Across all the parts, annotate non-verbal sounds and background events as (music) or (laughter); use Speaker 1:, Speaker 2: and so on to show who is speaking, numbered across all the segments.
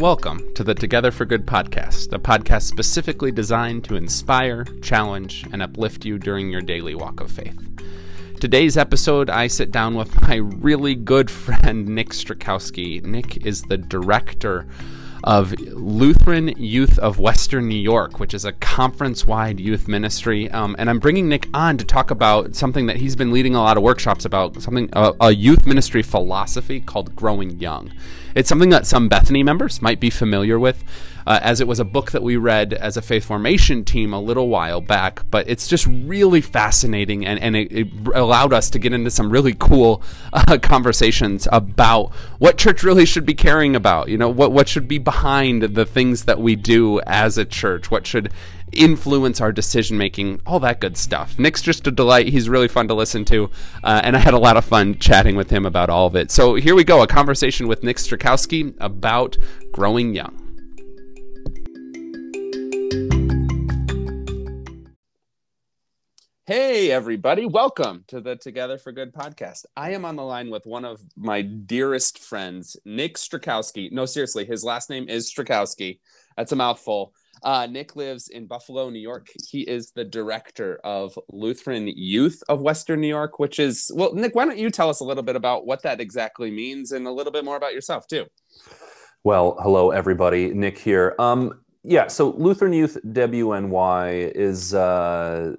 Speaker 1: Welcome to the Together for Good podcast, a podcast specifically designed to inspire, challenge, and uplift you during your daily walk of faith. Today's episode, I sit down with my really good (laughs) friend, Nick Strakowski. Nick is the director of Lutheran Youth of Western New York, which is a conference wide youth ministry. Um, and I'm bringing Nick on to talk about something that he's been leading a lot of workshops about, something, uh, a youth ministry philosophy called Growing Young. It's something that some Bethany members might be familiar with, uh, as it was a book that we read as a faith formation team a little while back. But it's just really fascinating, and, and it, it allowed us to get into some really cool (laughs) uh, conversations about what church really should be caring about. You know, what, what should be behind the things that we do as a church, what should influence our decision making, all that good stuff. Nick's just a delight. He's really fun to listen to, uh, and I had a lot of fun chatting with him about all of it. So here we go a conversation with Nick Strakowski about growing young. Hey, everybody. Welcome to the Together for Good podcast. I am on the line with one of my dearest friends, Nick Strakowski. No, seriously, his last name is Strakowski. That's a mouthful. Uh, Nick lives in Buffalo, New York. He is the director of Lutheran Youth of Western New York, which is, well, Nick, why don't you tell us a little bit about what that exactly means and a little bit more about yourself, too?
Speaker 2: Well, hello, everybody. Nick here. Um, yeah, so Lutheran Youth WNY is. Uh,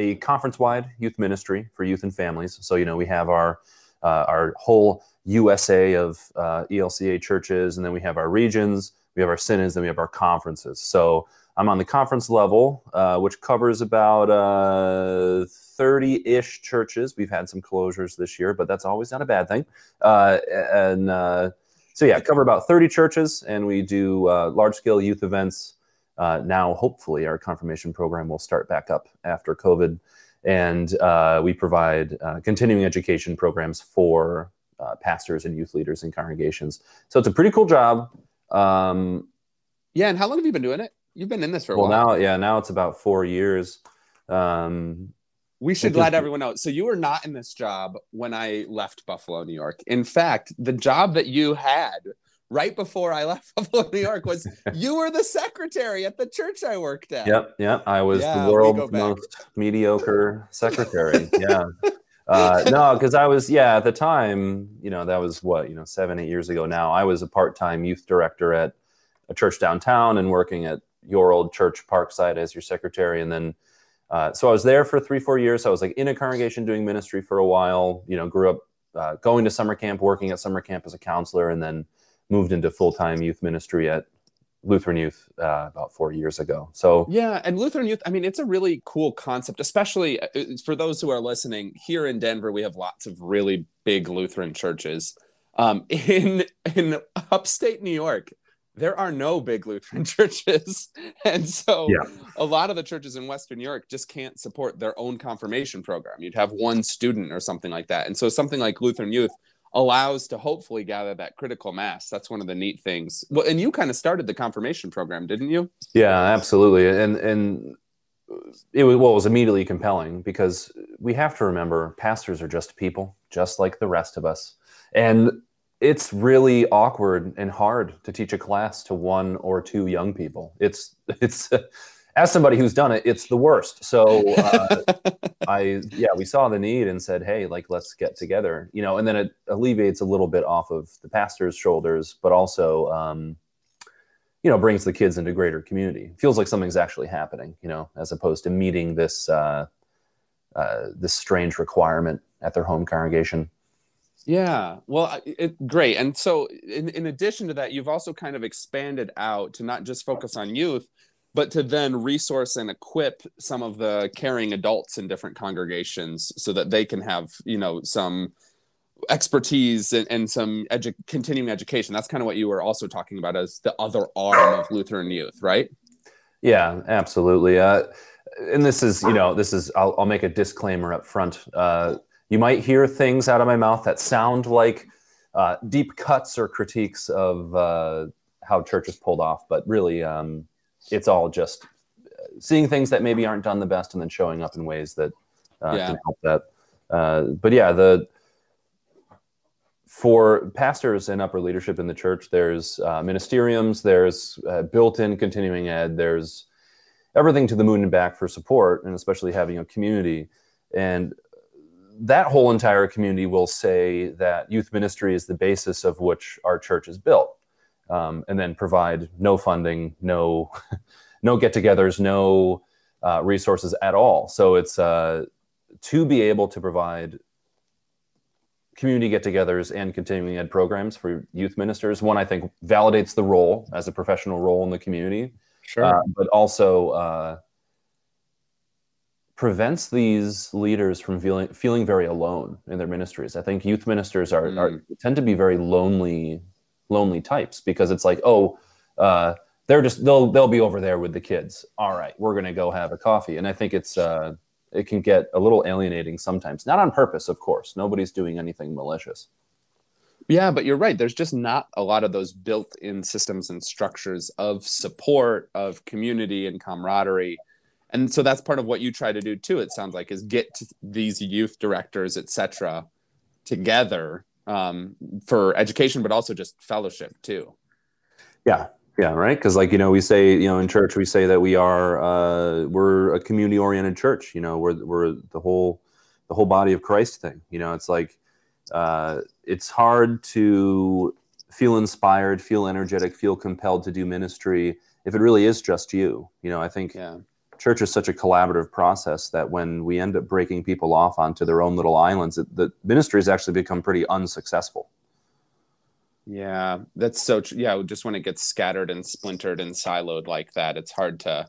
Speaker 2: a conference-wide youth ministry for youth and families. So you know we have our uh, our whole USA of uh, ELCA churches, and then we have our regions, we have our synods, and we have our conferences. So I'm on the conference level, uh, which covers about 30-ish uh, churches. We've had some closures this year, but that's always not a bad thing. Uh, and uh, so yeah, cover about 30 churches, and we do large-scale youth events. Uh, now, hopefully, our confirmation program will start back up after COVID, and uh, we provide uh, continuing education programs for uh, pastors and youth leaders and congregations. So it's a pretty cool job. Um,
Speaker 1: yeah, and how long have you been doing it? You've been in this for a
Speaker 2: well,
Speaker 1: while.
Speaker 2: now, yeah, now it's about four years. Um,
Speaker 1: we should let everyone know. So you were not in this job when I left Buffalo, New York. In fact, the job that you had right before I (laughs) left Buffalo, New York, was (laughs) you were the secretary at the church I worked at.
Speaker 2: Yep, yep. I was yeah, the world's most mediocre (laughs) secretary. yeah. Uh, no, because I was, yeah, at the time, you know, that was what, you know, seven, eight years ago now. I was a part time youth director at a church downtown and working at your old church Parkside as your secretary. And then, uh, so I was there for three, four years. I was like in a congregation doing ministry for a while, you know, grew up uh, going to summer camp, working at summer camp as a counselor, and then moved into full time youth ministry at Lutheran Youth uh, about four years ago. So
Speaker 1: yeah, and Lutheran Youth, I mean, it's a really cool concept, especially uh, for those who are listening. Here in Denver, we have lots of really big Lutheran churches. Um, (laughs) in in upstate New York, there are no big Lutheran (laughs) churches, and so yeah. a lot of the churches in Western New York just can't support their own confirmation program. You'd have one student or something like that, and so something like Lutheran Youth allows to hopefully gather that critical mass. That's one of the neat things. Well, and you kind of started the confirmation program, didn't you?
Speaker 2: Yeah, absolutely. And and it was well, it was immediately compelling because we have to remember pastors are just people, just like the rest of us. And it's really awkward and hard to teach a class to one or two young people. It's (laughs) it's as somebody who's done it, it's the worst. So uh, (laughs) I, yeah, we saw the need and said, hey, like let's get together, you know, and then it alleviates a little bit off of the pastor's shoulders, but also, um, you know, brings the kids into greater community. feels like something's actually happening, you know, as opposed to meeting this uh, uh, this strange requirement at their home congregation.
Speaker 1: Yeah, well, it, great. And so, in, in addition to that, you've also kind of expanded out to not just focus on youth, but to then resource and equip some of the caring adults in different congregations so that they can have you know some expertise and, and some edu- continuing education. That's kind of what you were also talking about as the other arm of lutheran youth right?
Speaker 2: Yeah absolutely. Uh, and this is you know this is i'll, I'll make a disclaimer up front. Uh, you might hear things out of my mouth that sound like uh, deep cuts or critiques of uh, how church is pulled off but really um, it's all just seeing things that maybe aren't done the best and then showing up in ways that uh, yeah. can help that. Uh, but yeah, the for pastors and upper leadership in the church, there's uh, ministeriums, there's uh, built-in continuing ed, there's everything to the moon and back for support, and especially having a community. And that whole entire community will say that youth ministry is the basis of which our church is built, um, and then provide no funding, no (laughs) no get-togethers, no uh, resources at all. So it's uh, to be able to provide community get-togethers and continuing ed programs for youth ministers. One, I think, validates the role as a professional role in the community,
Speaker 1: Sure.
Speaker 2: uh, but also uh, prevents these leaders from feeling feeling very alone in their ministries. I think youth ministers are, are tend to be very lonely, lonely types because it's like, oh, uh, they're just they'll they'll be over there with the kids. All right, we're gonna go have a coffee, and I think it's uh, it can get a little alienating sometimes. Not on purpose, of course. Nobody's doing anything malicious.
Speaker 1: Yeah, but you're right. There's just not a lot of those built in systems and structures of support, of community and camaraderie. And so that's part of what you try to do too, it sounds like, is get these youth directors, et cetera, together um, for education, but also just fellowship too.
Speaker 2: Yeah, yeah, right. Because like you know, we say you know in church we say that we are uh, we're a community oriented church. You know, we're we're the whole the whole body of Christ thing. You know, it's like uh, it's hard to feel inspired, feel energetic, feel compelled to do ministry if it really is just you. You know, I think
Speaker 1: Yeah.
Speaker 2: Church is such a collaborative process that when we end up breaking people off onto their own little islands, it, the ministry has actually become pretty unsuccessful.
Speaker 1: Yeah, that's so true. Yeah, just when it gets scattered and splintered and siloed like that, it's hard to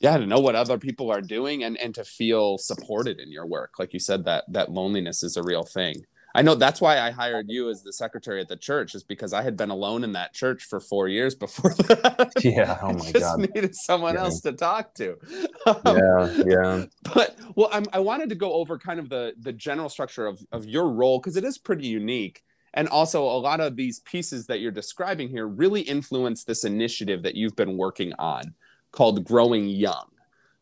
Speaker 1: yeah, to know what other people are doing and and to feel supported in your work. Like you said that that loneliness is a real thing. I know that's why I hired you as the secretary at the church is because I had been alone in that church for 4 years before (laughs) that. (laughs)
Speaker 2: Yeah. Oh my
Speaker 1: just
Speaker 2: God.
Speaker 1: needed someone
Speaker 2: Yeah.
Speaker 1: else to talk to. (laughs)
Speaker 2: Um, yeah. Yeah.
Speaker 1: but well I'm, i wanted to go over kind of the the general structure of, of your role because it is pretty unique and also a lot of these pieces that you're describing here really influence this initiative that you've been working on called growing young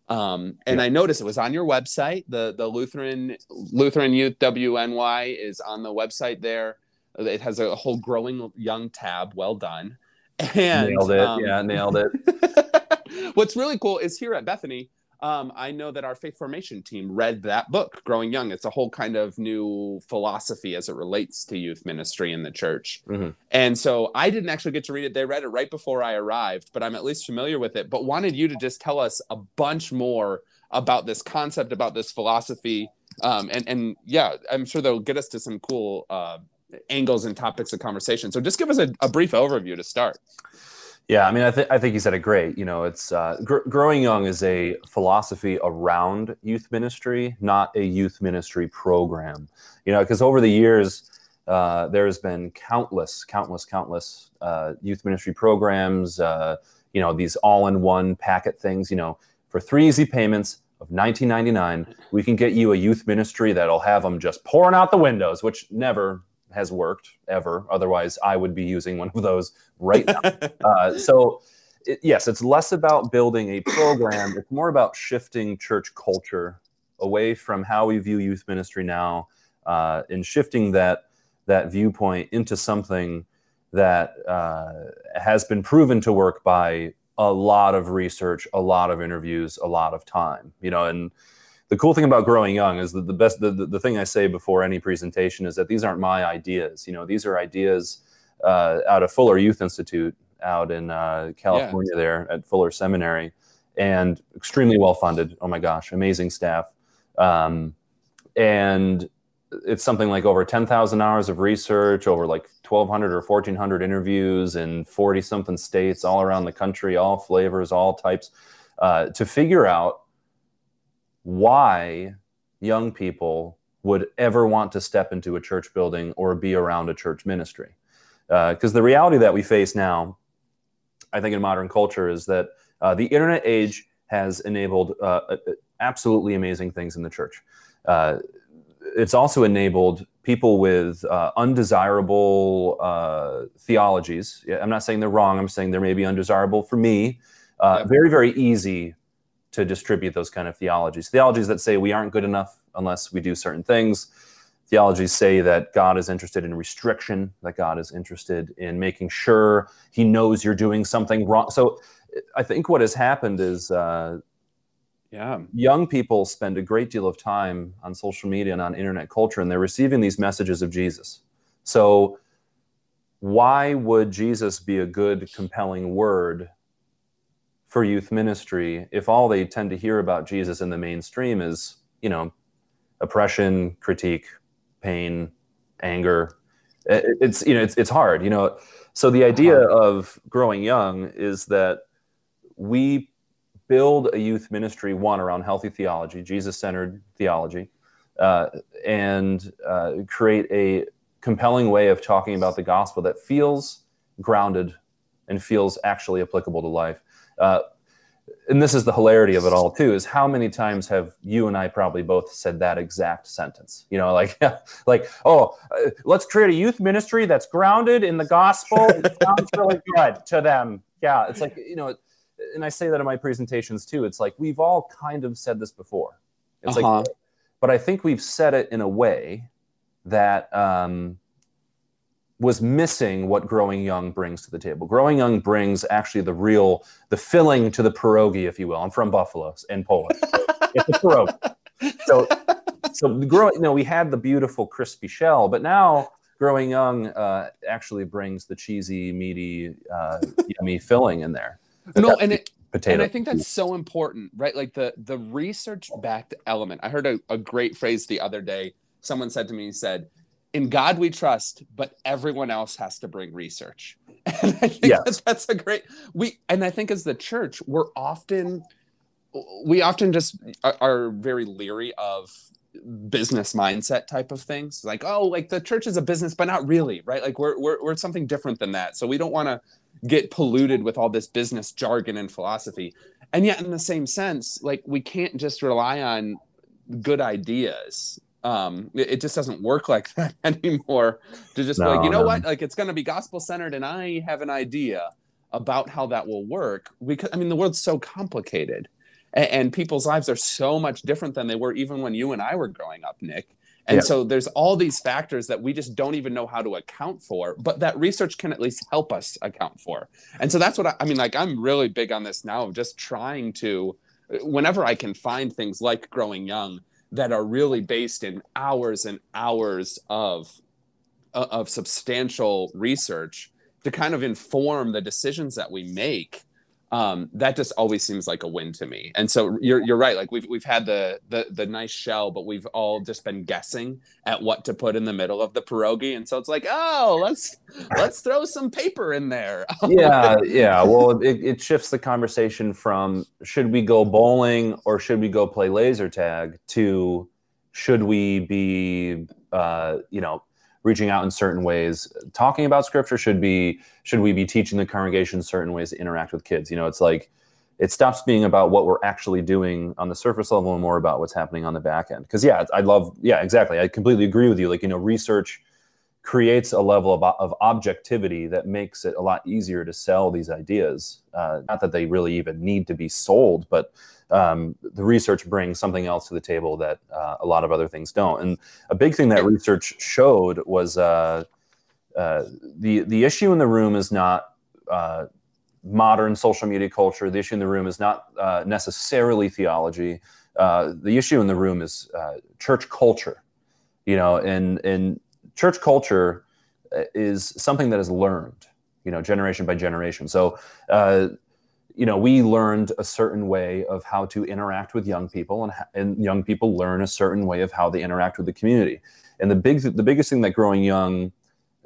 Speaker 1: um, and i noticed it was on your website the the lutheran lutheran youth wny is on the website there it has a whole growing young tab well done and
Speaker 2: nailed it.
Speaker 1: um,
Speaker 2: yeah. Nailed it. (laughs)
Speaker 1: What's really cool is here at Bethany, um, I know that our faith formation team read that book, Growing Young. It's a whole kind of new philosophy as it relates to youth ministry in the church.
Speaker 2: Mhm.
Speaker 1: And so I didn't actually get to read it. They read it right before I arrived, but I'm at least familiar with it. But wanted you to just tell us a bunch more about this concept, about this philosophy. Um, and, and yeah, I'm sure they'll get us to some cool uh, angles and topics of conversation. So just give us a, a brief overview to start.
Speaker 2: Yeah, I mean, I, th- I think you said it great. You know, it's uh, Gr- growing young is a philosophy around youth ministry, not a youth ministry program. You know, because over the years, uh, there's been countless, countless, countless uh, youth ministry programs. Uh, you know, these all-in-one packet things. You know, for three easy payments of 19.99, we can get you a youth ministry that'll have them just pouring out the windows, which never has worked ever. Otherwise, I would be using one of those right now. (laughs) Uh, so, it, yes, it's less about building a program. It's more about shifting church culture away from how we view youth ministry now, uh, and shifting that that viewpoint into something that uh, has been proven to work by a lot of research, a lot of interviews, a lot of time. You know, and the cool thing about growing young is that the best the, the, the thing I say before any presentation is that these aren't my ideas. You know, these are ideas uh, out of Fuller Youth Institute out in uh, California there at Fuller Seminary, and extremely well funded. Oh my gosh, amazing staff, um, and it's something like over 10,000 hours of research, over like 1,200 or 1,400 interviews in 40 something states all around the country, all flavors, all types, uh, to figure out why young people would ever want to step into a church building or be around a church ministry. Because the reality that we face now, I think in modern culture, is that uh, the internet age has enabled uh, uh, absolutely amazing things in the church. Uh, it's also enabled people with uh, undesirable uh, theologies. I'm not saying they're wrong. I'm saying they're maybe undesirable for me. Uh, Very, very easy to distribute those kind of theologies. Theologies that say we aren't good enough unless we do certain things. theologies say that God is interested in restriction, that God is interested in making sure He knows you're doing something wrong. So I think what has happened is, uh, yeah, young people spend a great deal of time on social media and on internet culture, and they're receiving these messages of Jesus. So why would Jesus be a good, compelling word for youth ministry if all they tend to hear about Jesus in the mainstream is, you know, oppression, critique, pain, anger. It's you know it's it's hard, you know. So the idea of growing young is that we build a youth ministry one around healthy theology, Jesus-centered theology, uh, and uh, create a compelling way of talking about the gospel that feels grounded and feels actually applicable to life. Uh, and this is the hilarity of it all too is how many times have you and i probably both said that exact sentence? You know like (laughs) like oh uh, let's create a youth ministry that's grounded in the gospel it sounds really good to them. Yeah it's like you know and i say that in my presentations too. It's like we've all kind of said this before. It's uh-huh. like but i think we've said it in a way that um was missing what growing young brings to the table growing young brings actually the real the filling to the pierogi if you will i'm from buffalo in poland (laughs) it's a pierogi so so growing you know we had the beautiful crispy shell but now growing young uh, actually brings the cheesy meaty uh, yummy (laughs) filling in there
Speaker 1: no and it Potato. And I think that's so important, right? Like the the research backed element. I heard a, a great phrase the other day. Someone said to me, he said, in God we trust, but everyone else has to bring research. (laughs) And I think yes. that's, that's a great we and I think as the church, we're often we often just are, are very leery of business mindset type of things. Like, oh, like the church is a business, but not really, right? Like we're we're we're something different than that. So we don't want to get polluted with all this business jargon and philosophy. And yet in the same sense, like we can't just rely on good ideas um it, it, just doesn't work like (laughs) that anymore to just no, like you know no. what like it's going to be gospel centered and i have an idea about how that will work because i mean the world's so complicated and, and people's lives are so much different than they were even when you and i were growing up nick and yeah. so there's all these factors that we just don't even know how to account for, but that research can at least help us account for. And so that's what I, I, mean. Like, I'm really big on this now of just trying to, whenever I can find things like Growing Young, that are really based in hours and hours of uh, of substantial research to kind of inform the decisions that we make um, that just always seems like a win to me. And so you're you're right. Like we've we've had the the the nice shell, but we've all just been guessing at what to put in the middle of the pierogi. And so it's like, oh, let's let's throw some paper in there. (laughs)
Speaker 2: yeah, yeah. Well, it, it shifts the conversation from should we go bowling or should we go play laser tag to should we be uh, you know reaching out in certain ways. Talking about scripture should be should we be teaching the congregation certain ways to interact with kids? You know it's like it stops being about what we're actually doing on the surface level and more about what's happening on the back end. Because yeah i love yeah exactly. I completely agree with you. Like you know research creates a level of, of objectivity that makes it a lot easier to sell these ideas. Uh, not that they really even need to be sold but um, the research brings something else to the table that uh, a lot of other things don't. And a big thing that research showed was uh, uh, the the issue in the room is not uh, modern social media culture. The issue in the room is not uh, necessarily theology. Uh, the issue in the room is church culture. You know, and and church culture is something that is learned. You know, generation by generation. So you know, we learned a certain way of how to interact with young people, and, and young people learn a certain way of how they interact with the community. And the big, the biggest thing that Growing Young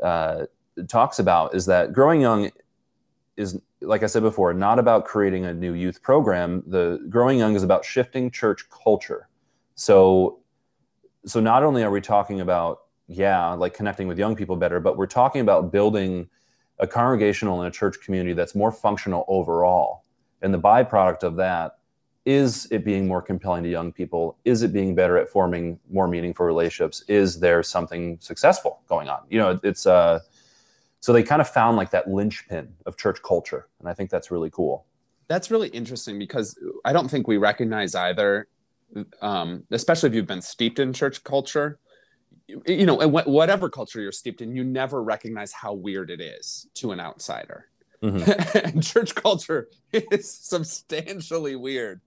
Speaker 2: uh, talks about is that Growing Young is, like I said before, not about creating a new youth program. The Growing Young is about shifting church culture. So, so not only are we talking about, yeah, like connecting with young people better, but we're talking about building a congregational and a church community that's more functional overall. And the byproduct of that is it being more compelling to young people? Is it being better at forming more meaningful relationships? Is there something successful going on? You know, it's uh, so they kind of found like that linchpin of church culture, and I think that's really cool.
Speaker 1: That's really interesting because I don't think we recognize either, um, especially if you've been steeped in church culture you know, and whatever culture you're steeped in, you never recognize how weird it is to an outsider. Mm-hmm. and (laughs) church culture is substantially weird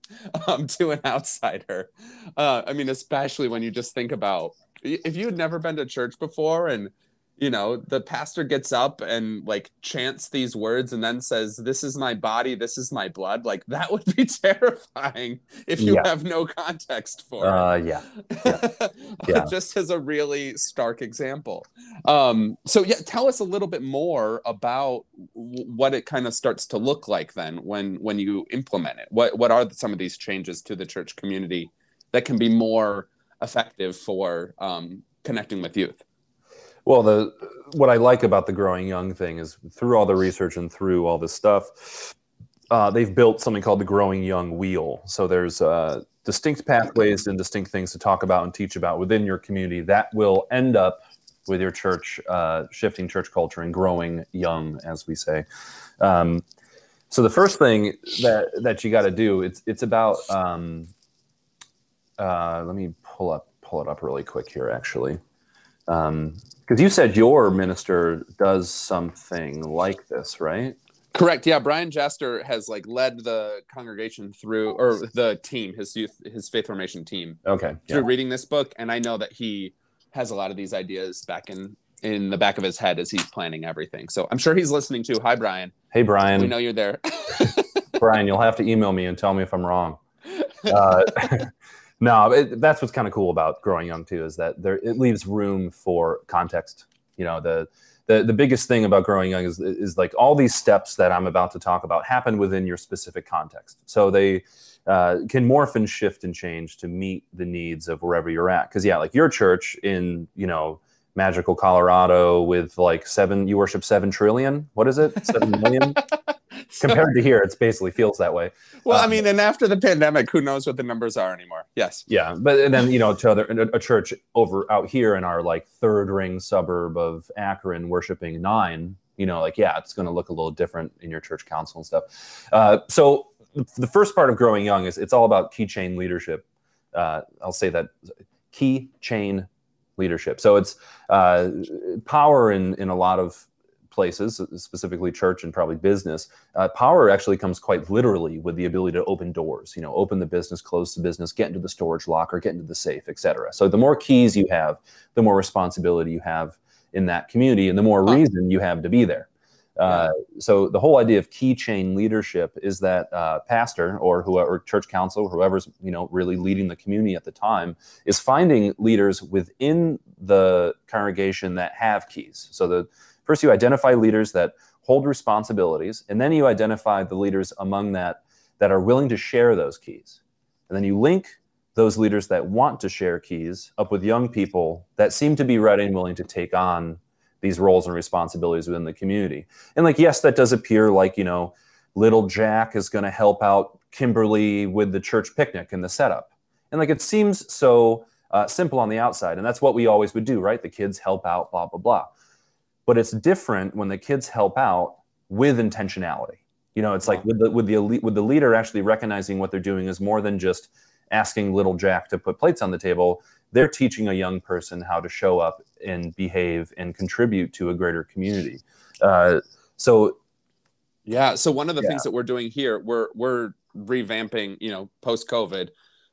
Speaker 1: um, to an outsider. Uh, I mean, especially when you just think about if you had never been to church before and you know the pastor gets up and like chants these words and then says this is my body this is my blood like that would be (laughs) terrifying if you yeah. have no context for
Speaker 2: uh, it yeah. Yeah, (laughs)
Speaker 1: yeah. just as a really stark example. Um so yeah tell us a little bit more about w- what it kind of starts to look like then when when you implement it. What what are some of these changes to the church community that can be more effective for um, connecting with youth
Speaker 2: well, the what I like about the growing young thing is through all the research and through all this stuff, uh, they've built something called the growing young wheel. So there's uh, distinct pathways and distinct things to talk about and teach about within your community that will end up with your church uh, shifting church culture and growing young, as we say. Um, so the first thing that that you got to do it's it's about um, uh, let me pull up pull it up really quick here actually. Um, because you said your minister does something like this, right?
Speaker 1: Correct. Yeah, Brian Jester has like led the congregation through, or the team, his youth, his faith formation team.
Speaker 2: Okay.
Speaker 1: Through yeah. reading this book, and I know that he has a lot of these ideas back in in the back of his head as he's planning everything. So I'm sure he's listening too. Hi, Brian.
Speaker 2: Hey, Brian.
Speaker 1: We know you're there.
Speaker 2: Brian, you'll have to email me and tell me if I'm wrong. Uh, (laughs) no, it, that's what's kind of cool about growing young too is that there it leaves room for context. You know, the the the biggest thing about growing young is is like all these steps that I'm about to talk about happen within your specific context. So they uh, can morph and shift and change to meet the needs of wherever you're at. Because yeah, like your church in you know magical Colorado with like seven, you worship seven trillion. What is it? Seven million. (laughs) (laughs) Compared to here, it's basically feels that way.
Speaker 1: Well, um, I mean, and after the pandemic, who knows what the numbers are anymore? Yes.
Speaker 2: Yeah, but and then you know, to other a church over out here in our like third ring suburb of Akron, worshiping nine. You know, like yeah, it's going to look a little different in your church council and stuff. Uh, so the first part of growing young is it's all about keychain leadership. Uh, I'll say that key chain leadership. So it's uh, power in in a lot of places, specifically church and probably business. Uh, power actually comes quite literally with the ability to open doors. You know, open the business, close the business, get into the storage locker, get into the safe, etc. So the more keys you have, the more responsibility you have in that community, and the more reason you have to be there. Uh, so the whole idea of keychain leadership is that uh, pastor or whoever church council whoever's you know really leading the community at the time is finding leaders within the congregation that have keys so the first you identify leaders that hold responsibilities and then you identify the leaders among that that are willing to share those keys and then you link those leaders that want to share keys up with young people that seem to be ready and willing to take on these roles and responsibilities within the community. And like, yes, that does appear like, you know, little Jack is going to help out Kimberly with the church picnic and the setup. And like, it seems so uh, simple on the outside. And that's what we always would do, right? The kids help out, blah, blah, blah. But it's different when the kids help out with intentionality. You know, it's like with the with the elite, with the leader actually recognizing what they're doing is more than just asking little Jack to put plates on the table they're teaching a young person how to show up and behave and contribute to a greater community. Uh, so,
Speaker 1: yeah. So one of the yeah. things that we're doing here, we're we're revamping. You know, post COVID,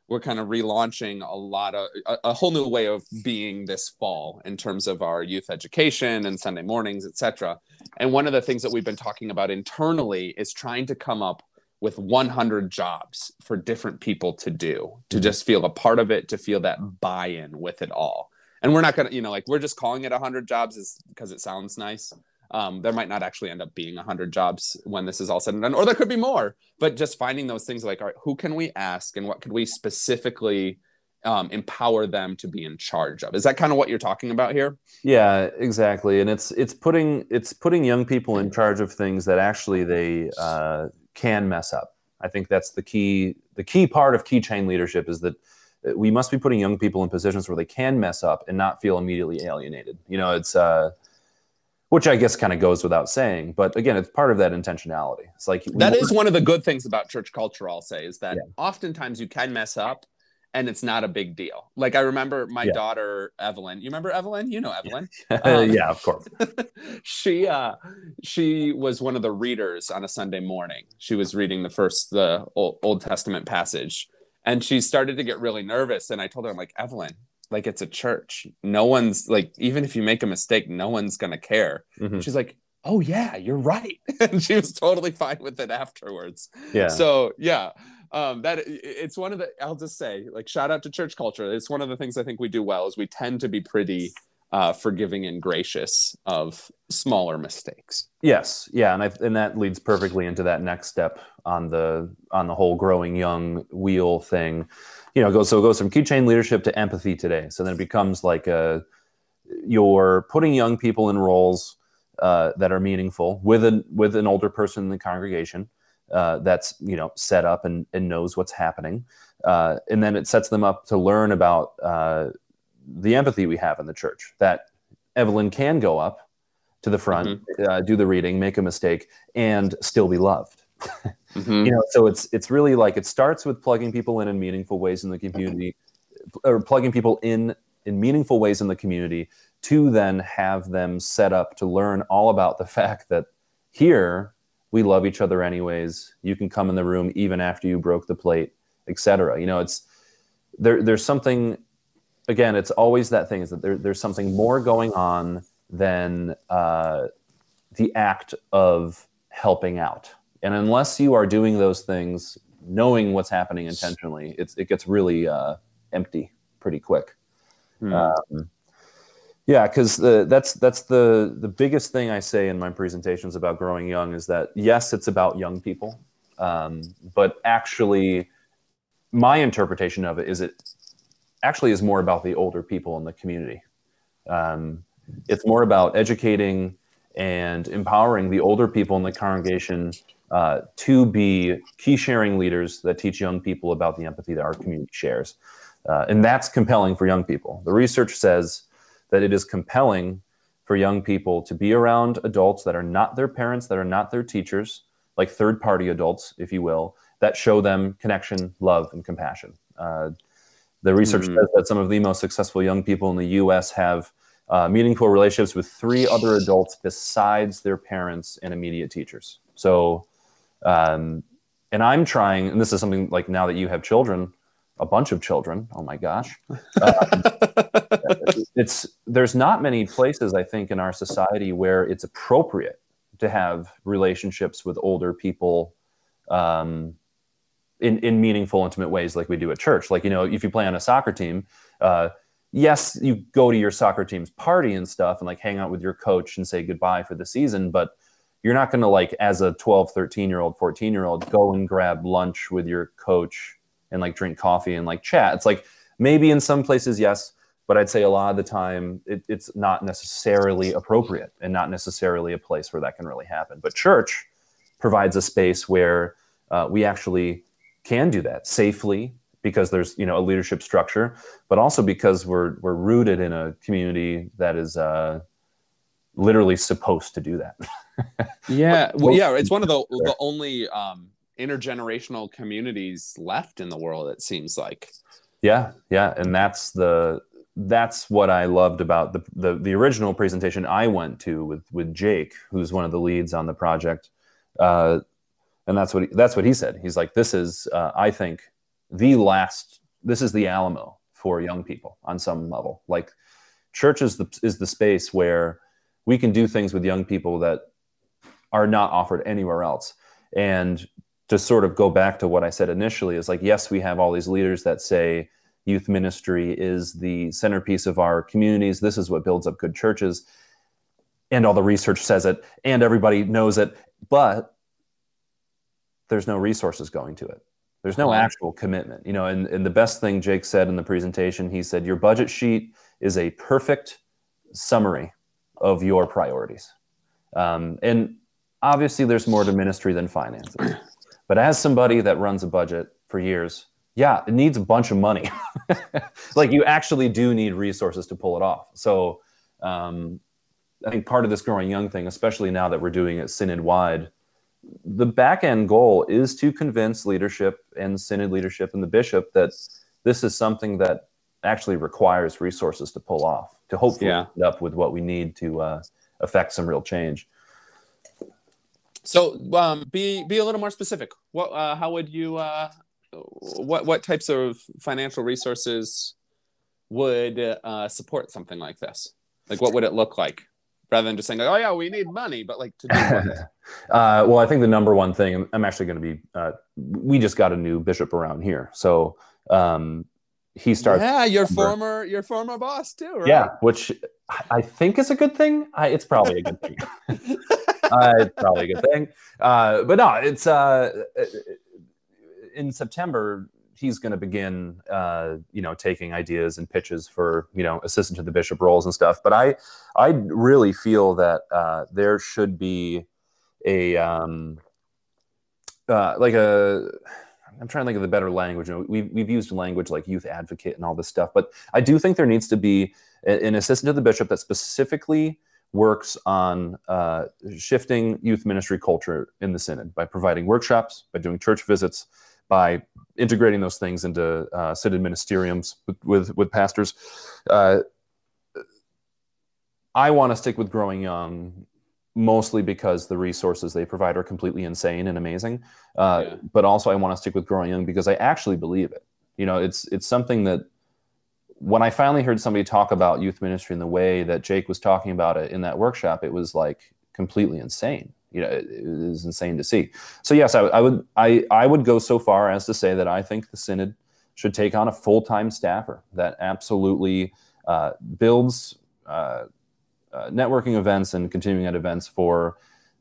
Speaker 1: we're kind of relaunching a lot of a, a, whole new way of being this fall in terms of our youth education and Sunday mornings, etc. And one of the things that we've been talking about internally is trying to come up with 100 jobs for different people to do to mm-hmm. just feel a part of it to feel that buy-in with it all and we're not gonna you know like we're just calling it 100 jobs is because it sounds nice um, there might not actually end up being 100 jobs when this is all said and done or there could be more but just finding those things like all right who can we ask and what could we specifically um, empower them to be in charge of is that kind of what you're talking about here
Speaker 2: yeah exactly and it's it's putting it's putting young people in charge of things that actually they uh, can mess up. I think that's the key. The key part of keychain leadership is that we must be putting young people in positions where they can mess up and not feel immediately alienated. You know, it's uh, which I guess kind of goes without saying, but again, it's part of that intentionality. It's like
Speaker 1: that is one of the good things about church culture. I'll say is that yeah. oftentimes you can mess up, and it's not a big deal. Like I remember my
Speaker 2: Yeah.
Speaker 1: daughter Evelyn. You remember Evelyn? You know Evelyn. (laughs)
Speaker 2: yeah, of course. (laughs)
Speaker 1: she uh she was one of the readers on a Sunday morning. She was reading the first the Old, Old Testament passage and she started to get really nervous and I told her I'm like Evelyn, like it's a church. No one's like even if you make a mistake, no one's going to care.
Speaker 2: Mhm.
Speaker 1: She's like, "Oh yeah, you're right." (laughs) and she was totally fine with it afterwards.
Speaker 2: Yeah.
Speaker 1: So yeah, um, that it's one of the. I'll just say, like, shout out to church culture. It's one of the things I think we do well is we tend to be pretty uh, forgiving and gracious of smaller mistakes.
Speaker 2: Yes, yeah, and I, and that leads perfectly into that next step on the on the whole growing young wheel thing. You know, goes so it goes from keychain leadership to empathy today. So then it becomes like a you're putting young people in roles uh, that are meaningful with an with an older person in the congregation uh, that's you know set up and, and knows what's happening, uh, and then it sets them up to learn about uh, the empathy we have in the church. That Evelyn can go up to the front, uh, do the reading, make a mistake, and still be loved. (laughs)
Speaker 1: Mhm.
Speaker 2: You know, so it's it's really like it starts with plugging people in in meaningful ways in the community, or plugging people in in meaningful ways in the community to then have them set up to learn all about the fact that here we love each other anyways. You can come in the room even after you broke the plate, etc. You know, it's there. There's something. Again, it's always that thing is that there, there's something more going on than uh, the act of helping out. And unless you are doing those things, knowing what's happening intentionally, it's, it gets really uh, empty pretty quick.
Speaker 1: Hmm.
Speaker 2: Um, yeah, because that's that's the the biggest thing I say in my presentations about growing young is that yes, it's about young people, um, but actually, my interpretation of it is it actually is more about the older people in the community. Um, it's more about educating and empowering the older people in the congregation uh, to be key sharing leaders that teach young people about the empathy that our community shares. Uh, and that's compelling for young people. The research says that it is compelling for young people to be around adults that are not their parents, that are not their teachers, like third party adults, if you will, that show them connection, love, and compassion. Uh, the research
Speaker 1: Mhm.
Speaker 2: says that some of the most successful young people in the US have uh, meaningful relationships with three other adults besides their parents and immediate teachers. So, um, and I'm trying, and this is something like now that you have children, a bunch of children. Oh my gosh, um, (laughs) it's there's not many places I think in our society where it's appropriate to have relationships with older people. Um, in, in meaningful, intimate ways, like we do at church. Like, you know, if you play on a soccer team, uh, yes, you go to your soccer team's party and stuff and like hang out with your coach and say goodbye for the season, but you're not going to like as a 12, 13 year old, 14 year old go and grab lunch with your coach and like drink coffee and like chat. It's like maybe in some places, yes, but I'd say a lot of the time it, it's not necessarily appropriate and not necessarily a place where that can really happen. But church provides a space where uh, we actually can do that safely because there's you know a leadership structure, but also because we're we're rooted in a community that is uh, literally supposed to do that. (laughs)
Speaker 1: Yeah, well, yeah, it's one of the the only um, intergenerational communities left in the world. It seems like.
Speaker 2: Yeah, yeah, and that's the that's what I loved about the, the the original presentation I went to with with Jake, who's one of the leads on the project, uh, and that's what he, that's what he said. He's like, this is uh, I think the last. This is the Alamo for young people on some level. Like, church is the is the space where we can do things with young people that are not offered anywhere else, and to sort of go back to what I said initially is like, yes, we have all these leaders that say youth ministry is the centerpiece of our communities. This is what builds up good churches. And all the research says it, and everybody knows it, but there's no resources going to it. There's no actual commitment. You know, and, and the best thing Jake said in the presentation, he said, Your budget sheet is a perfect summary of your priorities. Um, and obviously, there's more to ministry than finances. (clears throat) But as somebody that runs a budget for years, yeah, it needs a bunch of money. (laughs) like you actually do need resources to pull it off. So um, I think part of this growing young thing, especially now that we're doing it synod wide, the back end goal is to convince leadership and synod leadership and the bishop that this is something that actually requires resources to pull off to hopefully
Speaker 1: Yeah.
Speaker 2: end up with what we need to uh, affect some real change.
Speaker 1: So, um, be be a little more specific. What, uh, how would you, uh, what what types of financial resources would uh, support something like this? Like, what would it look like, rather than just saying, "Oh yeah, we need money," but like to do what? (laughs)
Speaker 2: uh, well, I think the number one thing, I'm- I'm actually going to be, uh, we just got a new bishop around here. So um, he starts,
Speaker 1: yeah, your former your former boss too, right?
Speaker 2: yeah, which I think is a good thing. I, it's probably a good thing. (laughs) uh, it's probably a good thing. Uh, but no, it's uh, in September. He's going to begin, uh, you know, taking ideas and pitches for, you know, assistant to the bishop roles and stuff. But I, I really feel that uh, there should be a, um, uh, like a, I'm trying to think of the better language. You know, we've, we've used language like youth advocate and all this stuff, but I do think there needs to be an assistant to the bishop that specifically works on uh, shifting youth ministry culture in the synod by providing workshops, by doing church visits, by integrating those things into uh, synod ministeriums with, with, with pastors. Uh, I want to stick with growing young mostly because the resources they provide are completely insane and amazing. Uh,
Speaker 1: Yeah.
Speaker 2: But also, I want to stick with growing young because I actually believe it. You know, it's it's something that when I finally heard somebody talk about youth ministry in the way that Jake was talking about it in that workshop, it was like completely insane. You know, it, it was insane to see. So yes, I, I would I I would go so far as to say that I think the synod should take on a full time staffer that absolutely uh, builds uh, uh, networking events and continuing ed events for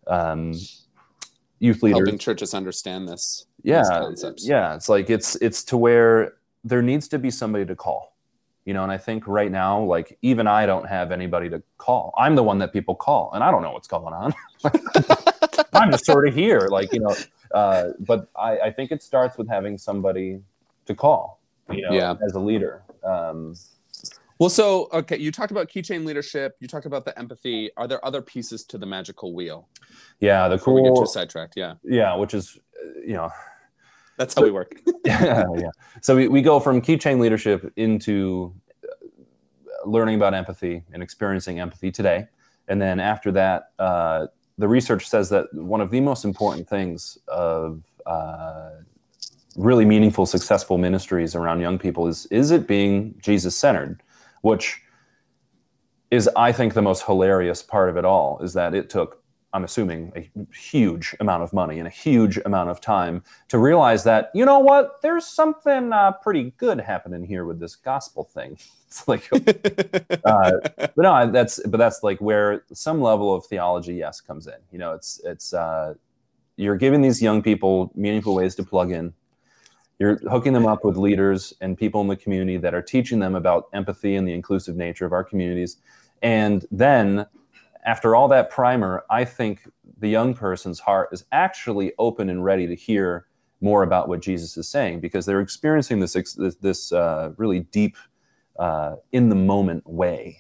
Speaker 2: um, youth leaders.
Speaker 1: Helping churches understand this.
Speaker 2: yeah yeah. It's like it's it's to where there needs to be somebody to call you know and i think right now like even i don't have anybody to call. I'm the one that people call and i don't know what's going on. (laughs) I'm just sort of here like you know uh, but I, I think it starts with having somebody to call you know
Speaker 1: Yeah.
Speaker 2: as a leader. Um,
Speaker 1: Well, so okay, you talked about keychain leadership. You talked about the empathy. Are there other pieces to the magical wheel?
Speaker 2: yeah the
Speaker 1: Before we get too sidetracked, yeah,
Speaker 2: yeah which is you know
Speaker 1: that's how we work. (laughs)
Speaker 2: yeah, yeah. So we, we go from keychain leadership into uh, learning about empathy and experiencing empathy today. And then after that, uh, the research says that one of the most important things of uh, really meaningful, successful ministries around young people is is it being Jesus centered, which is I think the most hilarious part of it all is that it took I'm assuming a huge amount of money and a huge amount of time to realize that you know what there's something uh, pretty good happening here with this gospel thing. (laughs) It's like (laughs) uh, but no that's but that's like where some level of theology yes comes in. You know it's it's uh, you're giving these young people meaningful ways to plug in you're hooking them up with leaders and people in the community that are teaching them about empathy and the inclusive nature of our communities. And then after all that primer i think the young person's heart is actually open and ready to hear more about what jesus is saying because they're experiencing this this, this uh, really deep uh, in the moment way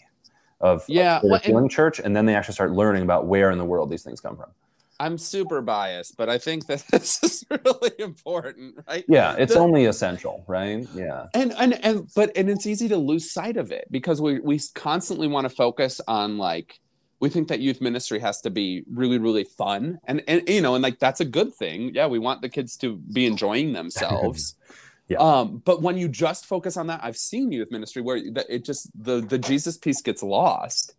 Speaker 2: of
Speaker 1: Yeah,
Speaker 2: of
Speaker 1: well, and-
Speaker 2: church and then they actually start learning about where in the world these things come from
Speaker 1: I'm super biased, but I think that (laughs) this is really important, right?
Speaker 2: yeah it's
Speaker 1: The-
Speaker 2: only essential right yeah
Speaker 1: and and and but and it's easy to lose sight of it because we we constantly want to focus on like we think that youth ministry has to be really really fun and and you know and like that's a good thing yeah we want the kids to be enjoying themselves (laughs)
Speaker 2: Yeah.
Speaker 1: um but when you just focus on that i've seen youth ministry where it just the the jesus piece gets lost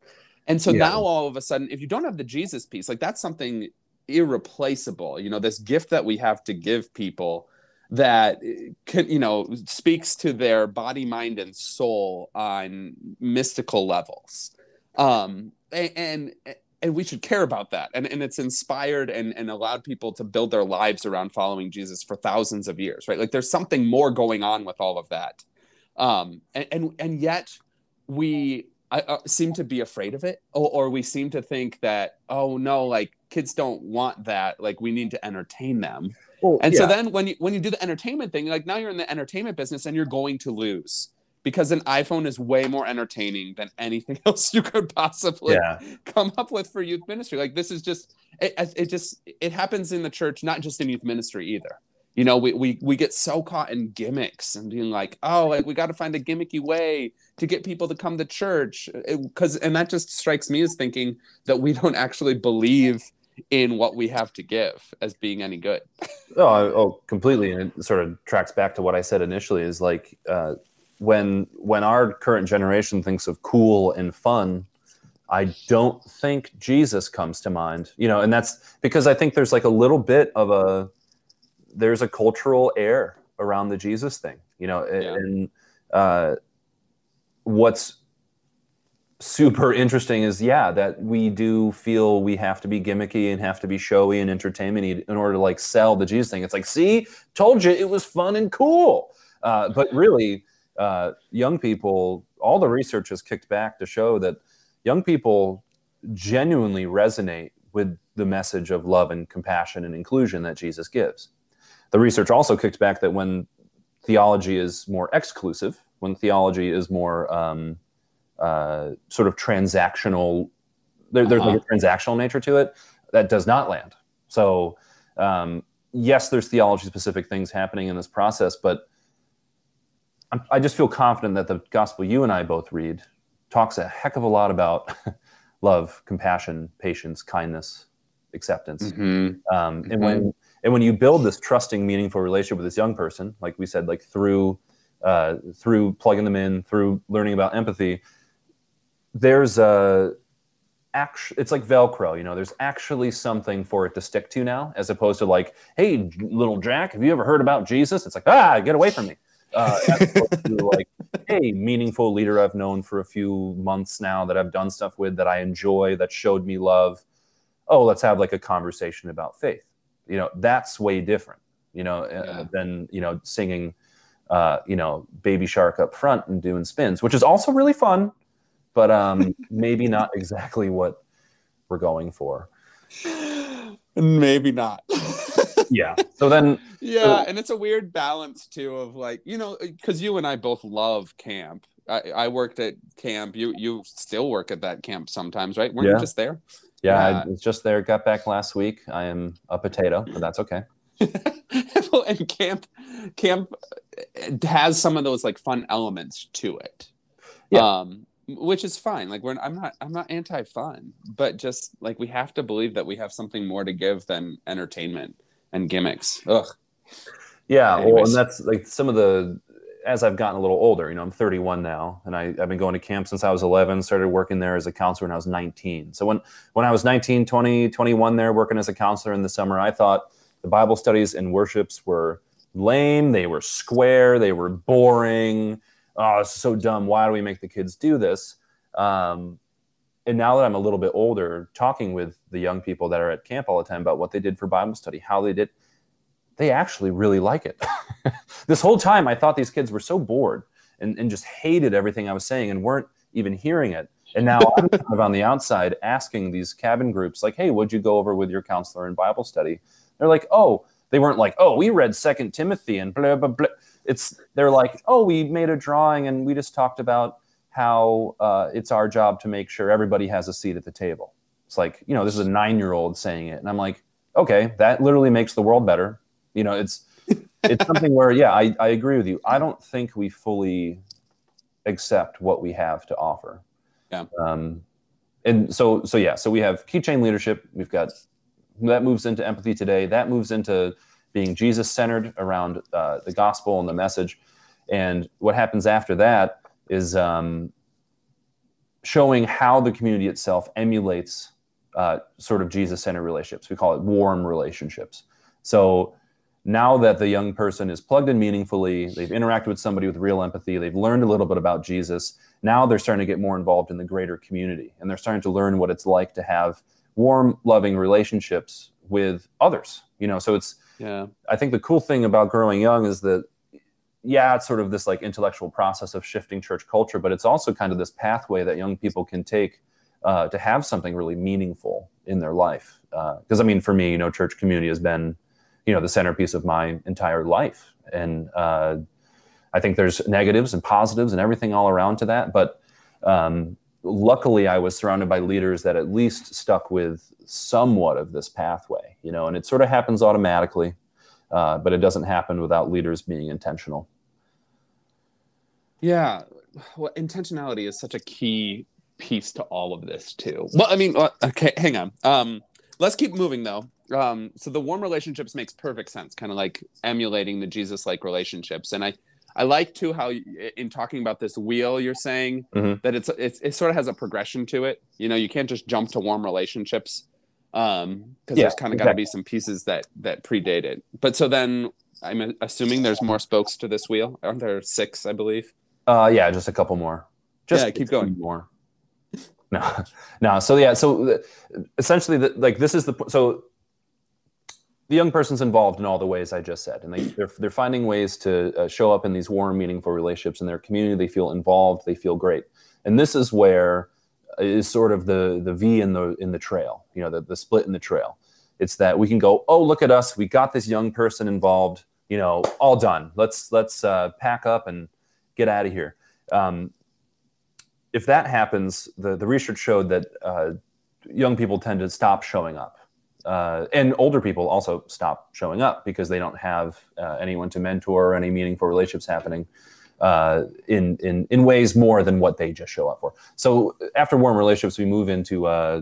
Speaker 1: and so
Speaker 2: Yeah.
Speaker 1: now all of a sudden if you don't have the jesus piece like that's something irreplaceable. You know this gift that we have to give people that eh, can you know speaks to their body mind and soul on mystical levels. Um and and we should care about that. And and it's inspired and and allowed people to build their lives around following jesus for thousands of years right? Like there's something more going on with all of that. Um and and, and yet we I, uh, seem to be afraid of it or, or we seem to think that oh no like kids don't want that like we need to entertain them and so then when you when you do the entertainment thing, like now you're in the entertainment business and you're going to lose because an iPhone is way more entertaining than anything (laughs) else you could possibly
Speaker 2: yeah
Speaker 1: come up with for youth ministry. Like this is just it, it just it happens in the church, not just in youth ministry either. You know we, we we get so caught in gimmicks and being like oh like we got to find a gimmicky way to get people to come to church. Because and that just strikes me as thinking that we don't actually believe in what we have to give as being any good. (laughs)
Speaker 2: Oh, oh completely and it sort of tracks back to what i said initially is like uh, when when our current generation thinks of cool and fun i don't think jesus comes to mind you know and that's because i think there's like a little bit of a there's a cultural air around the Jesus thing, you know, yeah. and uh, what's super interesting is yeah that we do feel we have to be gimmicky and have to be showy and entertainment in order to like sell the Jesus thing. It's like, see, told you it was fun and cool, uh, but really, uh, young people, all the research has kicked back to show that young people genuinely resonate with the message of love and compassion and inclusion that Jesus gives the research also kicked back that when theology is more exclusive, when theology is more um, uh, sort of transactional, there, there's uh-huh. like a transactional nature to it, that does not land. So, um, yes, there's theology specific things happening in this process, but I'm, I just feel confident that the gospel you and I both read talks a heck of a lot about (laughs) love, compassion, patience, kindness, acceptance. Mm-hmm. Um, mm-hmm. And when and when you build this trusting, meaningful relationship with this young person, like we said, like through uh, through plugging them in, through learning about empathy, there's a act- it's like velcro you know there's actually something for it to stick to now as opposed to like hey little jack have you ever heard about jesus? It's like ah get away from me. Uh, to (laughs) like hey meaningful leader i've known for a few months now that i've done stuff with that i enjoy that showed me love. Oh let's have like a conversation about faith you know that's way different you know uh, yeah. than you know singing uh, you know baby shark up front and doing spins which is also really fun but um (laughs) maybe not exactly what we're going for.
Speaker 1: Maybe not. (laughs)
Speaker 2: Yeah. So then
Speaker 1: yeah so, and it's a weird balance too of like you know because you and i both love camp. I, I worked at camp. You you still work at that camp sometimes right? Weren't yeah. you just there
Speaker 2: yeah, I was just there. Got back last week. I am a potato, but that's okay. (laughs)
Speaker 1: and camp camp has some of those like fun elements to it. Yeah. Um, which is fine. Like we're I'm not I'm not anti fun, but just like we have to believe that we have something more to give than entertainment and gimmicks. Ugh.
Speaker 2: Yeah, well, and that's like some of the as I've gotten a little older, you know, I'm 31 now, and I, have been going to camp since I was 11. Started working there as a counselor when I was 19. So when when I was 19, 20, 21, there working as a counselor in the summer, I thought the Bible studies and worships were lame. They were square. They were boring. Oh, it's so dumb. Why do we make the kids do this? Um, and now that I'm a little bit older, talking with the young people that are at camp all the time about what they did for Bible study, how they did they actually really like it. (laughs) this whole time, I thought these kids were so bored and, and just hated everything I was saying and weren't even hearing it. And now I'm (laughs) kind of on the outside asking these cabin groups, like, hey, what'd you go over with your counselor in Bible study? They're like, oh, they weren't like, oh, we read Second Timothy and blah, blah, blah. It's, they're like, oh, we made a drawing and we just talked about how uh, it's our job to make sure everybody has a seat at the table. It's like, you know, this is a nine year old saying it. And I'm like, okay, that literally makes the world better. You know, it's it's something where yeah, I, I agree with you. I don't think we fully accept what we have to offer.
Speaker 1: Yeah.
Speaker 2: Um, and so so yeah, so we have keychain leadership. We've got that moves into empathy today. That moves into being Jesus centered around uh, the gospel and the message. And what happens after that is um, showing how the community itself emulates uh, sort of Jesus centered relationships. We call it warm relationships. So now that the young person is plugged in meaningfully, they've interacted with somebody with real empathy, they've learned a little bit about Jesus, now they're starting to get more involved in the greater community and they're starting to learn what it's like to have warm, loving relationships with others. You know, so it's, yeah, I think the cool thing about growing young is that, yeah, it's sort of this like intellectual process of shifting church culture, but it's also kind of this pathway that young people can take uh, to have something really meaningful in their life. Because uh, I mean, for me, you know, church community has been you know the centerpiece of my entire life and uh, i think there's negatives and positives and everything all around to that but um, luckily i was surrounded by leaders that at least stuck with somewhat of this pathway you know and it sort of happens automatically uh, but it doesn't happen without leaders being intentional.
Speaker 1: Yeah, well, intentionality is such a key piece to all of this too. Well, I mean, okay, hang on. Um, let's keep moving though. Um, so the warm relationships makes perfect sense, kind of like emulating the Jesus-like relationships, and I I like too how in talking about this wheel, you're saying mm-hmm. that it's, it's it sort of has a progression to it. You know, you can't just jump to warm relationships um because yeah, there's kind of exactly. got to be some pieces that that predate it. But so then I'm assuming there's more spokes to this wheel. Aren't there six? I believe.
Speaker 2: Uh, yeah, just a couple more. Just
Speaker 1: yeah, keep going.
Speaker 2: More. (laughs) No, no. So yeah, so essentially, the, like this is the so the young person's involved in all the ways I just said, and they they're, they're finding ways to uh, show up in these warm, meaningful relationships in their community. They feel involved. They feel great, and this is where uh, sort of the the V in the in the trail. You know, the the split in the trail. It's that we can go, oh, look at us, we got this young person involved. You know, all done. Let's let's uh, pack up and get out of here. Um, if that happens, the the research showed that uh, young people tend to stop showing up uh, and older people also stop showing up because they don't have uh, anyone to mentor or any meaningful relationships happening uh, in, in, in ways more than what they just show up for. So after warm relationships, we move into uh,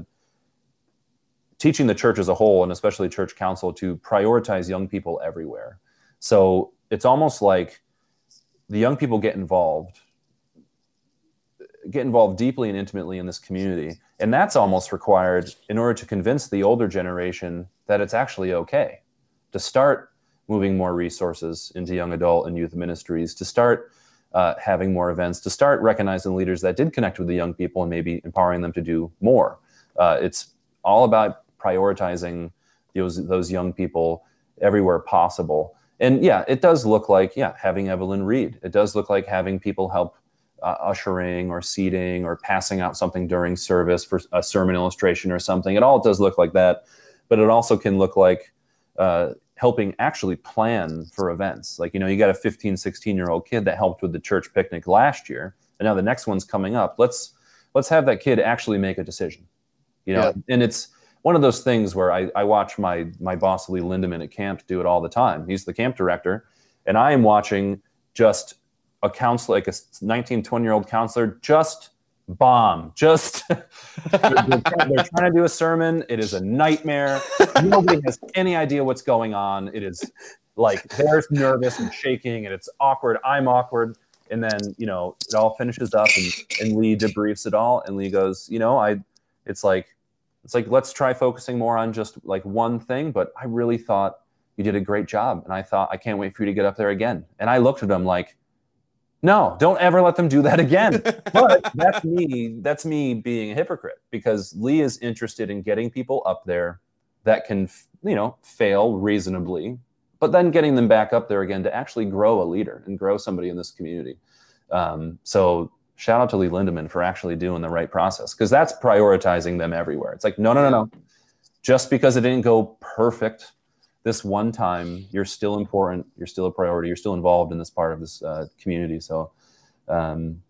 Speaker 2: teaching the church as a whole, and especially church council, to prioritize young people everywhere. So it's almost like the young people get involved get involved deeply and intimately in this community. And that's almost required in order to convince the older generation that it's actually okay to start moving more resources into young adult and youth ministries, to start uh, having more events, to start recognizing leaders that did connect with the young people and maybe empowering them to do more. Uh, it's all about prioritizing those, those young people everywhere possible. And yeah, it does look like, yeah, having Evelyn read. It does look like having people help uh, ushering or seating or passing out something during service for a sermon illustration or something. It all does look like that, but it also can look like uh, helping actually plan for events. Like, you know, you got a 15, 16 year old kid that helped with the church picnic last year, and now the next one's coming up. Let's let's have that kid actually make a decision. You know, yeah. and it's one of those things where I, I watch my my boss Lee Lindemann at camp do it all the time. He's the camp director, and I am watching just a counselor, like a 19, 20 year old counselor, just bomb. Just (laughs) they're, they're, trying to do a sermon. It is a nightmare. Nobody has any idea what's going on. It is like they're nervous and shaking, and it's awkward. I'm awkward. And then you know it all finishes up, and, and Lee debriefs it all, and Lee goes, you know, I, it's like, it's like let's try focusing more on just like one thing. But I really thought you did a great job, and I thought I can't wait for you to get up there again. And I looked at him like no, don't ever let them do that again. but that's me. That's me being a hypocrite because Lee is interested in getting people up there that can, you know, fail reasonably, but then getting them back up there again to actually grow a leader and grow somebody in this community. Um, so shout out to Lee Lindemann for actually doing the right process because that's prioritizing them everywhere. It's like, no, no, no, no. Just because it didn't go perfect this one time, you're still important. You're still a priority. You're still involved in this part of this uh, community. So, um,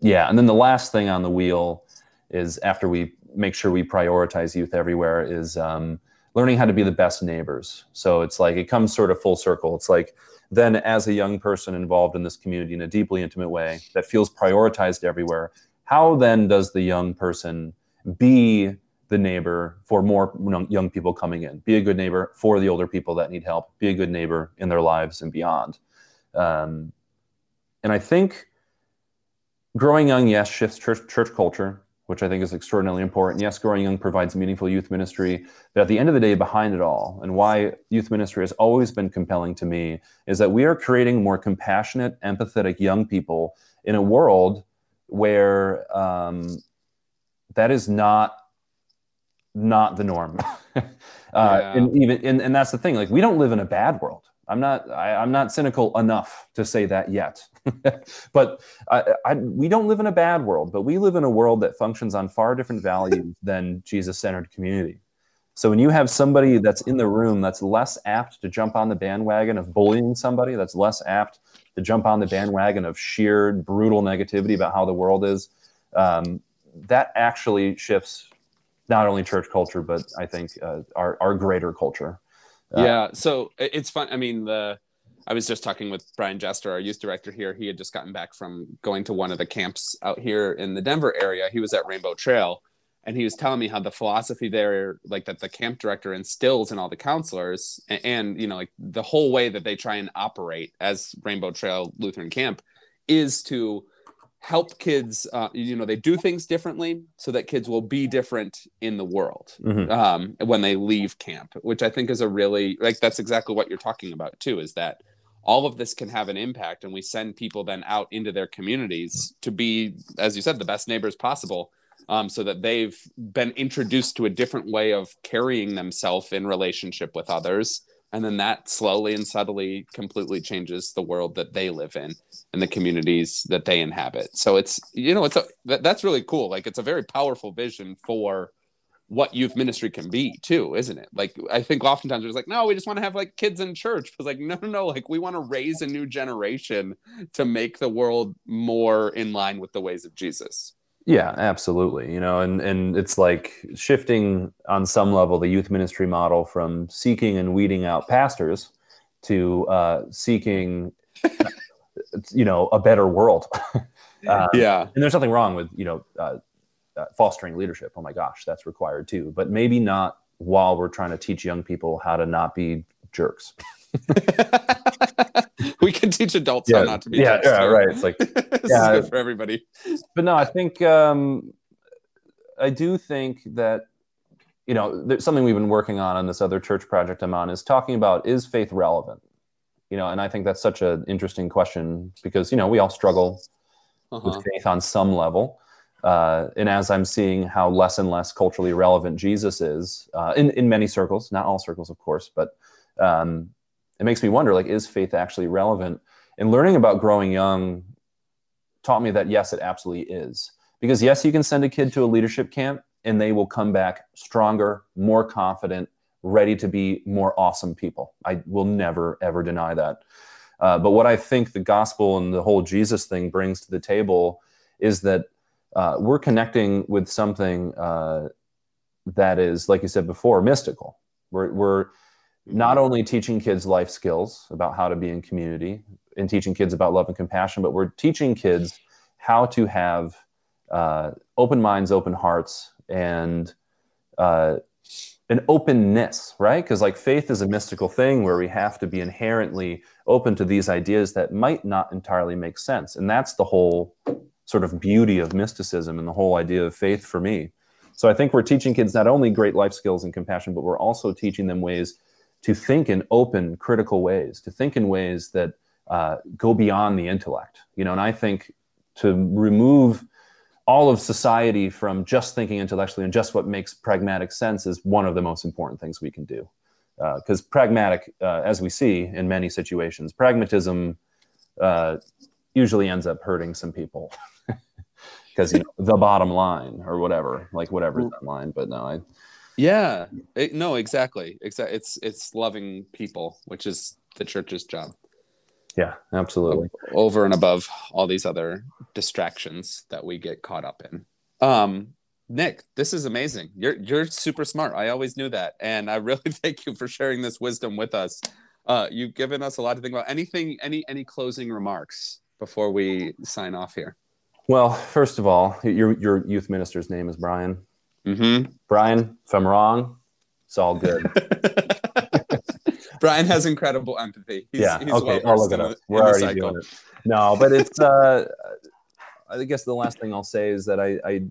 Speaker 2: yeah. And then the last thing on the wheel is after we make sure we prioritize youth everywhere is um, learning how to be the best neighbors. So it's like it comes sort of full circle. It's like then as a young person involved in this community in a deeply intimate way that feels prioritized everywhere, how then does the young person be the neighbor for more young people coming in. Be a good neighbor for the older people that need help. Be a good neighbor in their lives and beyond. Um, and I think growing young, yes, shifts church, church culture, which I think is extraordinarily important. Yes, growing young provides meaningful youth ministry. But at the end of the day, behind it all, and why youth ministry has always been compelling to me, is that we are creating more compassionate, empathetic young people in a world where um, that is not not the norm. (laughs) uh, yeah. And even and, and that's the thing. Like we don't live in a bad world. I'm not I, am not cynical enough to say that yet. (laughs) but I, I, we don't live in a bad world, but we live in a world that functions on far different values (laughs) than Jesus-centered community. So when you have somebody that's in the room that's less apt to jump on the bandwagon of bullying somebody, that's less apt to jump on the bandwagon of sheer brutal negativity about how the world is, um, that actually shifts not only church culture, but I think uh, our, our greater culture. Uh,
Speaker 1: yeah. So it's fun. I mean, the I was just talking with Brian Jester, our youth director here. He had just gotten back from going to one of the camps out here in the Denver area. He was at Rainbow Trail, and he was telling me how the philosophy there, like that the camp director instills in all the counselors, and, and you know, like the whole way that they try and operate as Rainbow Trail Lutheran Camp, is to help kids. Uh, you know, they do things differently so that kids will be different in the world
Speaker 2: mhm.
Speaker 1: um, when they leave camp, which I think is a really like that's exactly what you're talking about too. Is that all of this can have an impact, and we send people then out into their communities to be, as you said, the best neighbors possible, um, so that they've been introduced to a different way of carrying themselves in relationship with others. And then that slowly and subtly completely changes the world that they live in and the communities that they inhabit. So it's, you know, it's a, that, that's really cool. Like it's a very powerful vision for what youth ministry can be too, isn't it? Like I think oftentimes it's like, no, we just want to have like kids in church. But like, no, no, no, like we want to raise a new generation to make the world more in line with the ways of Jesus.
Speaker 2: Yeah, absolutely. You know, and and it's like shifting on some level the youth ministry model from seeking and weeding out pastors to uh, seeking, you know, a better world. Um, (laughs)
Speaker 1: yeah.
Speaker 2: and there's nothing wrong with you know uh, uh, fostering leadership. Oh my gosh, that's required too. But maybe not while we're trying to teach young people how to not be jerks. (laughs) (laughs)
Speaker 1: we can teach adults how not to be
Speaker 2: yeah, yeah, right. It's like (laughs)
Speaker 1: this
Speaker 2: Yeah.
Speaker 1: is good for everybody.
Speaker 2: but no, I think um, I do think that you know there's something we've been working on on this other church project I'm on is talking about is faith relevant, you know, and I think that's such an interesting question because you know we all struggle
Speaker 1: Uh-huh.
Speaker 2: with faith on some level. Uh, and as I'm seeing how less and less culturally relevant Jesus is uh, in in many circles, not all circles, of course, but um, it makes me wonder: like, is faith actually relevant? And learning about growing young taught me that yes, it absolutely is. Because yes, you can send a kid to a leadership camp, and they will come back stronger, more confident, ready to be more awesome people. I will never ever deny that. Uh, but what I think the gospel and the whole Jesus thing brings to the table is that uh, we're connecting with something uh, that is, like you said before, mystical. We're, we're not only teaching kids life skills about how to be in community and teaching kids about love and compassion, but we're teaching kids how to have uh, open minds, open hearts, and uh, an openness, right? Because like faith is a mystical thing where we have to be inherently open to these ideas that might not entirely make sense. And that's the whole sort of beauty of mysticism and the whole idea of faith for me. So I think we're teaching kids not only great life skills and compassion, but we're also teaching them ways to think in open, critical ways, to think in ways that uh, go beyond the intellect. You know, and I think to remove all of society from just thinking intellectually and just what makes pragmatic sense is one of the most important things we can do. Because pragmatic, uh, as we see in many situations, pragmatism uh, usually ends up hurting some people. (laughs) Because you know, the bottom line or whatever, like whatever is that line. But no, I,
Speaker 1: Yeah. It- no, exactly. Exactly. It's it's loving people, which is the church's job.
Speaker 2: yeah, absolutely.
Speaker 1: over and above all these other distractions that we get caught up in. Um, Nick, this is amazing. You're you're super smart. I always knew that, and I really (laughs) thank you for sharing this wisdom with us. Uh, you've given us a lot to think about. Anything, any any closing remarks before we sign off here?
Speaker 2: Well, first of all, your your youth minister's name is Brian.
Speaker 1: Mm-hmm.
Speaker 2: Brian, if I'm wrong, it's all good. (laughs)
Speaker 1: Brian has incredible empathy. He's,
Speaker 2: yeah.
Speaker 1: he's
Speaker 2: okay.
Speaker 1: well
Speaker 2: I'll look it up.
Speaker 1: the-
Speaker 2: We're already
Speaker 1: cycle.
Speaker 2: doing it. No, but it's. Uh, I guess the last thing I'll say is that I, I,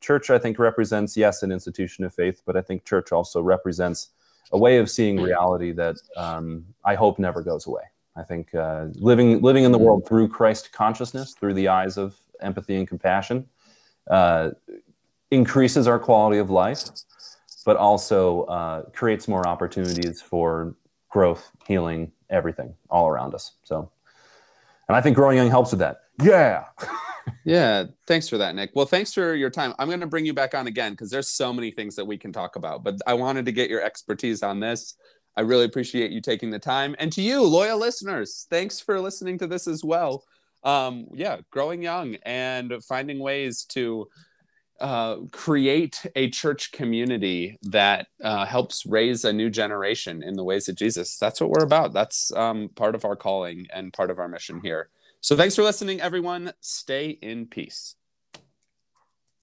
Speaker 2: church, I think represents yes an institution of faith, but I think church also represents a way of seeing reality that um, I hope never goes away. I think uh, living living in the world through Christ consciousness, through the eyes of empathy and compassion, uh, increases our quality of life, but also uh, creates more opportunities for growth, healing, everything all around us. So, and I think growing young helps with that. Yeah. (laughs)
Speaker 1: Yeah, thanks for that, Nick. Well, thanks for your time. I'm going to bring you back on again because there's so many things that we can talk about, but I wanted to get your expertise on this. I really appreciate you taking the time. And to you, loyal listeners, thanks for listening to this as well. Um, yeah, growing young and finding ways to uh, create a church community that uh, helps raise a new generation in the ways of Jesus. That's what we're about. That's um, part of our calling and part of our mission here. So thanks for listening, everyone. Stay in peace.